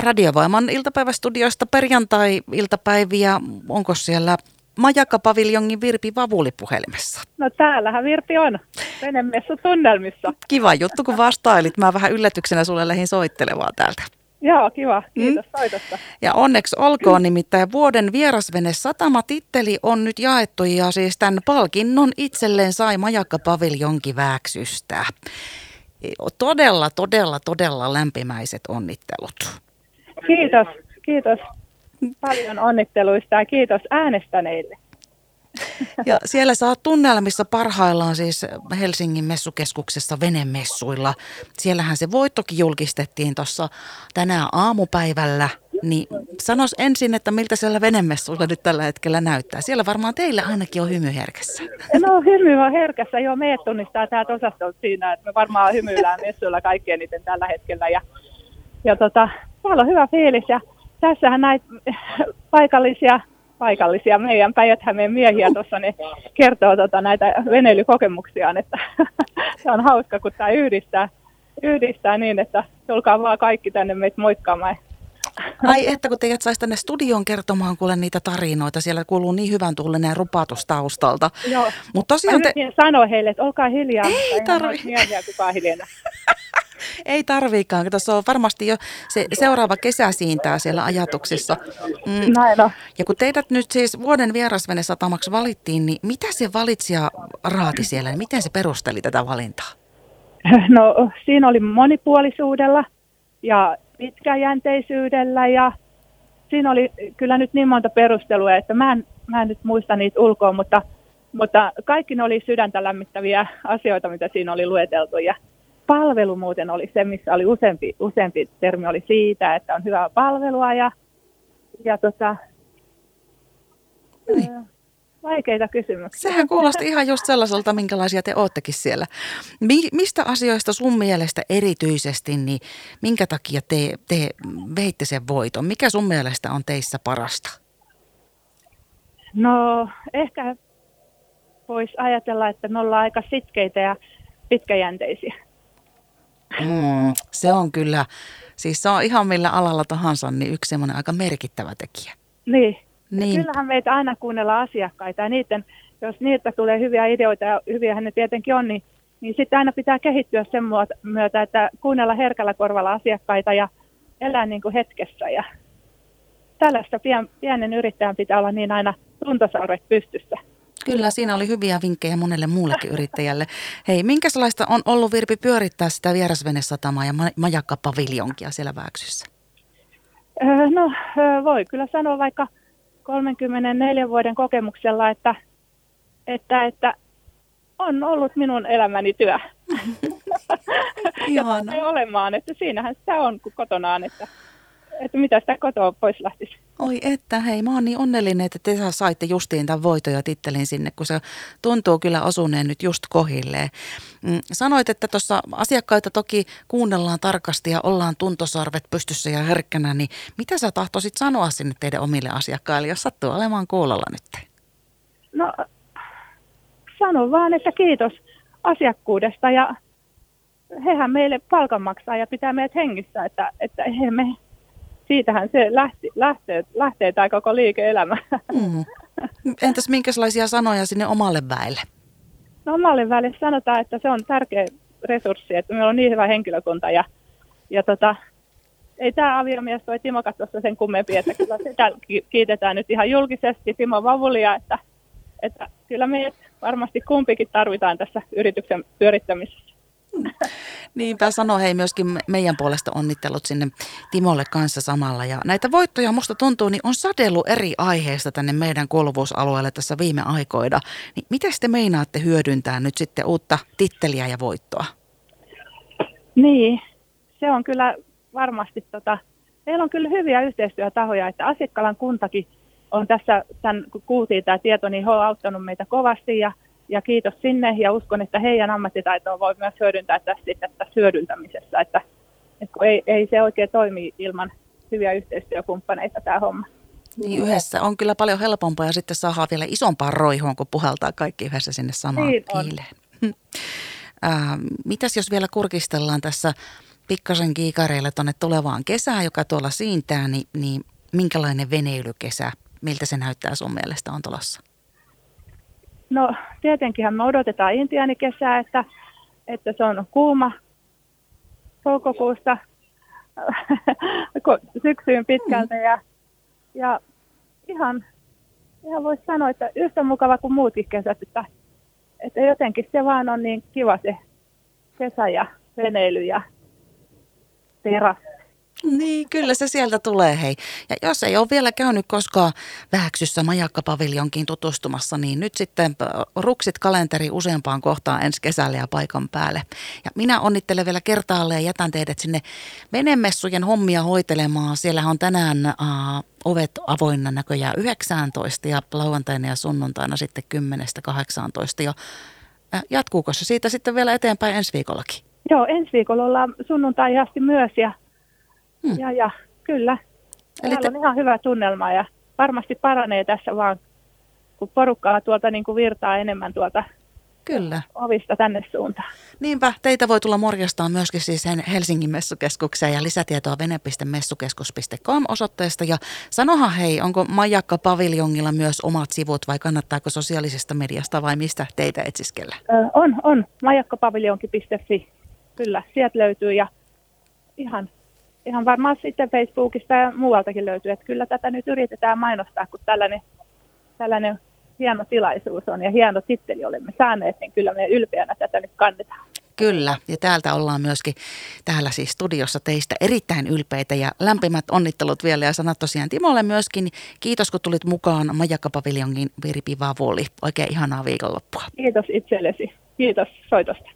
Radiovoiman iltapäivästudioista perjantai-iltapäiviä. Onko siellä Majakkapaviljongin Virpi Vavuli puhelimessa? No täällähän Virpi on, venemessu tunnelmissa. Kiva juttu, kun vastailit. Mä vähän yllätyksenä sulle lähin soittelemaan täältä. Joo, kiva. Kiitos mm. soitosta. Ja onneksi olkoon nimittäin vuoden vierasvene titteli on nyt jaettu ja siis tämän palkinnon itselleen sai Majakkapaviljonki Vääksystä. Todella, todella, todella lämpimäiset onnittelut. Kiitos, kiitos paljon onnitteluista ja kiitos äänestäneille. Ja siellä saa tunnelmissa parhaillaan siis Helsingin messukeskuksessa venemessuilla. Siellähän se voittokin julkistettiin tuossa tänään aamupäivällä. Niin sanos ensin, että miltä siellä venemessuilla nyt tällä hetkellä näyttää. Siellä varmaan teillä ainakin on hymy herkässä. No hymy on herkässä. Joo, meidät tunnistaa täältä osastolta siinä, että me varmaan hymyillään messuilla kaikkien eniten tällä hetkellä. Ja, ja tota, täällä on hyvä fiilis ja tässähän näitä paikallisia paikallisia meidän päijät miehiä tuossa, niin kertoo tota näitä veneilykokemuksiaan, että se on hauska, kun tämä yhdistää, yhdistää niin, että tulkaa vaan kaikki tänne meitä moikkaamaan. Ai että kun teidät saisi tänne studioon kertomaan kuule niitä tarinoita, siellä kuuluu niin hyvän tullinen rupatus taustalta. Joo, Mut tosiaan te... sanoa heille, että olkaa hiljaa, ei tarvitse. miehiä kukaan hiljaa. Ei tarviikaan, tuossa on varmasti jo se seuraava kesä siintää siellä ajatuksissa. Mm. Näin on. Ja kun teidät nyt siis vuoden vierasvenesatamaksi valittiin, niin mitä se valitsija raati siellä? Miten se perusteli tätä valintaa? No siinä oli monipuolisuudella ja pitkäjänteisyydellä ja siinä oli kyllä nyt niin monta perustelua, että mä en, mä en nyt muista niitä ulkoa, mutta, mutta kaikki ne oli sydäntä lämmittäviä asioita, mitä siinä oli lueteltu ja palvelu muuten oli se, missä oli useampi, useampi termi oli siitä, että on hyvää palvelua ja, ja tota, niin. vaikeita kysymyksiä. Sehän kuulosti ihan just sellaiselta, minkälaisia te oottekin siellä. Mi- mistä asioista sun mielestä erityisesti, niin minkä takia te, te veitte sen voiton? Mikä sun mielestä on teissä parasta? No ehkä voisi ajatella, että me ollaan aika sitkeitä ja pitkäjänteisiä. Mm, se on kyllä, siis se on ihan millä alalla tahansa, niin yksi semmoinen aika merkittävä tekijä. Niin. niin. Kyllähän meitä aina kuunnella asiakkaita ja niiden, jos niitä tulee hyviä ideoita ja hyviä ne tietenkin on, niin, niin sitten aina pitää kehittyä sen myötä, että kuunnella herkällä korvalla asiakkaita ja elää niin kuin hetkessä. Ja tällaista pien, pienen yrittäjän pitää olla niin aina tuntosarvet pystyssä. Kyllä, siinä oli hyviä vinkkejä monelle muullekin yrittäjälle. Hei, minkälaista on ollut Virpi pyörittää sitä vierasvenesatamaa ja majakkapaviljonkia siellä Vääksyssä? No, voi kyllä sanoa vaikka 34 vuoden kokemuksella, että, että, että on ollut minun elämäni työ. Ihana. olemaan, että siinähän sitä on kuin kotonaan, että että mitä sitä kotoa pois lähtisi. Oi että, hei, mä oon niin onnellinen, että te saitte justiin tämän voiton ja tittelin sinne, kun se tuntuu kyllä osuneen nyt just kohilleen. Mm, sanoit, että tuossa asiakkaita toki kuunnellaan tarkasti ja ollaan tuntosarvet pystyssä ja herkkänä, niin mitä sä tahtoisit sanoa sinne teidän omille asiakkaille, jos sattuu olemaan kuulolla nyt? No, sano vaan, että kiitos asiakkuudesta ja hehän meille palkan maksaa ja pitää meidät hengissä, että, että he me siitähän se lähti, lähtee, lähtee tämä koko liike-elämä. Mm. Entäs minkälaisia sanoja sinne omalle väelle? No omalle väelle sanotaan, että se on tärkeä resurssi, että meillä on niin hyvä henkilökunta ja, ja tota, ei tämä aviomies toi Timo katsossa sen kummempi, että kyllä sitä kiitetään nyt ihan julkisesti Timo Vavulia, että, että kyllä me varmasti kumpikin tarvitaan tässä yrityksen pyörittämisessä. Niinpä sano hei myöskin meidän puolesta onnittelut sinne Timolle kanssa samalla. Ja näitä voittoja musta tuntuu, niin on sadellu eri aiheista tänne meidän kuuluvuusalueelle tässä viime aikoina. Niin miten te meinaatte hyödyntää nyt sitten uutta titteliä ja voittoa? Niin, se on kyllä varmasti, tota, meillä on kyllä hyviä yhteistyötahoja, että Asikkalan kuntakin on tässä, tämän, kun kuultiin tämä tieto, niin he on auttanut meitä kovasti ja ja kiitos sinne ja uskon, että heidän ammattitaitoa voi myös hyödyntää tässä, tässä hyödyntämisessä, että, että kun ei, ei se oikein toimi ilman hyviä yhteistyökumppaneita tämä homma. Niin yhdessä on kyllä paljon helpompaa ja sitten saadaan vielä isompaan roihoon, kun puhaltaa kaikki yhdessä sinne samaan niin kiileen. Äh, mitäs jos vielä kurkistellaan tässä pikkasen kiikareille tuonne tulevaan kesään, joka tuolla siintää, niin, niin minkälainen veneilykesä, miltä se näyttää sun mielestä on tulossa? No tietenkinhän me odotetaan intiaanikesää, että, että se on kuuma toukokuusta syksyyn pitkältä ja, ja ihan, ihan voisi sanoa, että yhtä mukava kuin muutkin kesät, että, että jotenkin se vaan on niin kiva se kesä ja veneily ja terassi. Niin, kyllä se sieltä tulee, hei. Ja jos ei ole vielä käynyt koskaan Vähäksyssä majakkapaviljonkin tutustumassa, niin nyt sitten ruksit kalenteri useampaan kohtaan ensi kesällä ja paikan päälle. Ja minä onnittelen vielä kertaalle ja jätän teidät sinne venemessujen hommia hoitelemaan. Siellä on tänään äh, ovet avoinna näköjään 19 ja lauantaina ja sunnuntaina sitten 10-18. Ja jatkuuko se siitä sitten vielä eteenpäin ensi viikollakin? Joo, ensi viikolla ollaan sunnuntai asti myös ja Hmm. Ja, ja kyllä. Eli te... on ihan hyvä tunnelma ja varmasti paranee tässä vaan, kun porukkaa tuolta niin kuin virtaa enemmän tuolta Kyllä. ovista tänne suuntaan. Niinpä, teitä voi tulla morjastaan myöskin siis Helsingin messukeskukseen ja lisätietoa vene.messukeskus.com osoitteesta. Ja sanohan hei, onko Majakka Paviljongilla myös omat sivut vai kannattaako sosiaalisesta mediasta vai mistä teitä etsiskellä? Ö, on, on. majakkapaviljonki.fi. Kyllä, sieltä löytyy ja ihan ihan varmaan sitten Facebookista ja muualtakin löytyy, että kyllä tätä nyt yritetään mainostaa, kun tällainen, tällainen hieno tilaisuus on ja hieno titteli olemme saaneet, niin kyllä me ylpeänä tätä nyt kannetaan. Kyllä, ja täältä ollaan myöskin täällä siis studiossa teistä erittäin ylpeitä ja lämpimät onnittelut vielä ja sanat tosiaan Timolle myöskin. Kiitos kun tulit mukaan Majakka-paviljongin Viripi Vavoli. Oikein ihanaa viikonloppua. Kiitos itsellesi. Kiitos soitosta.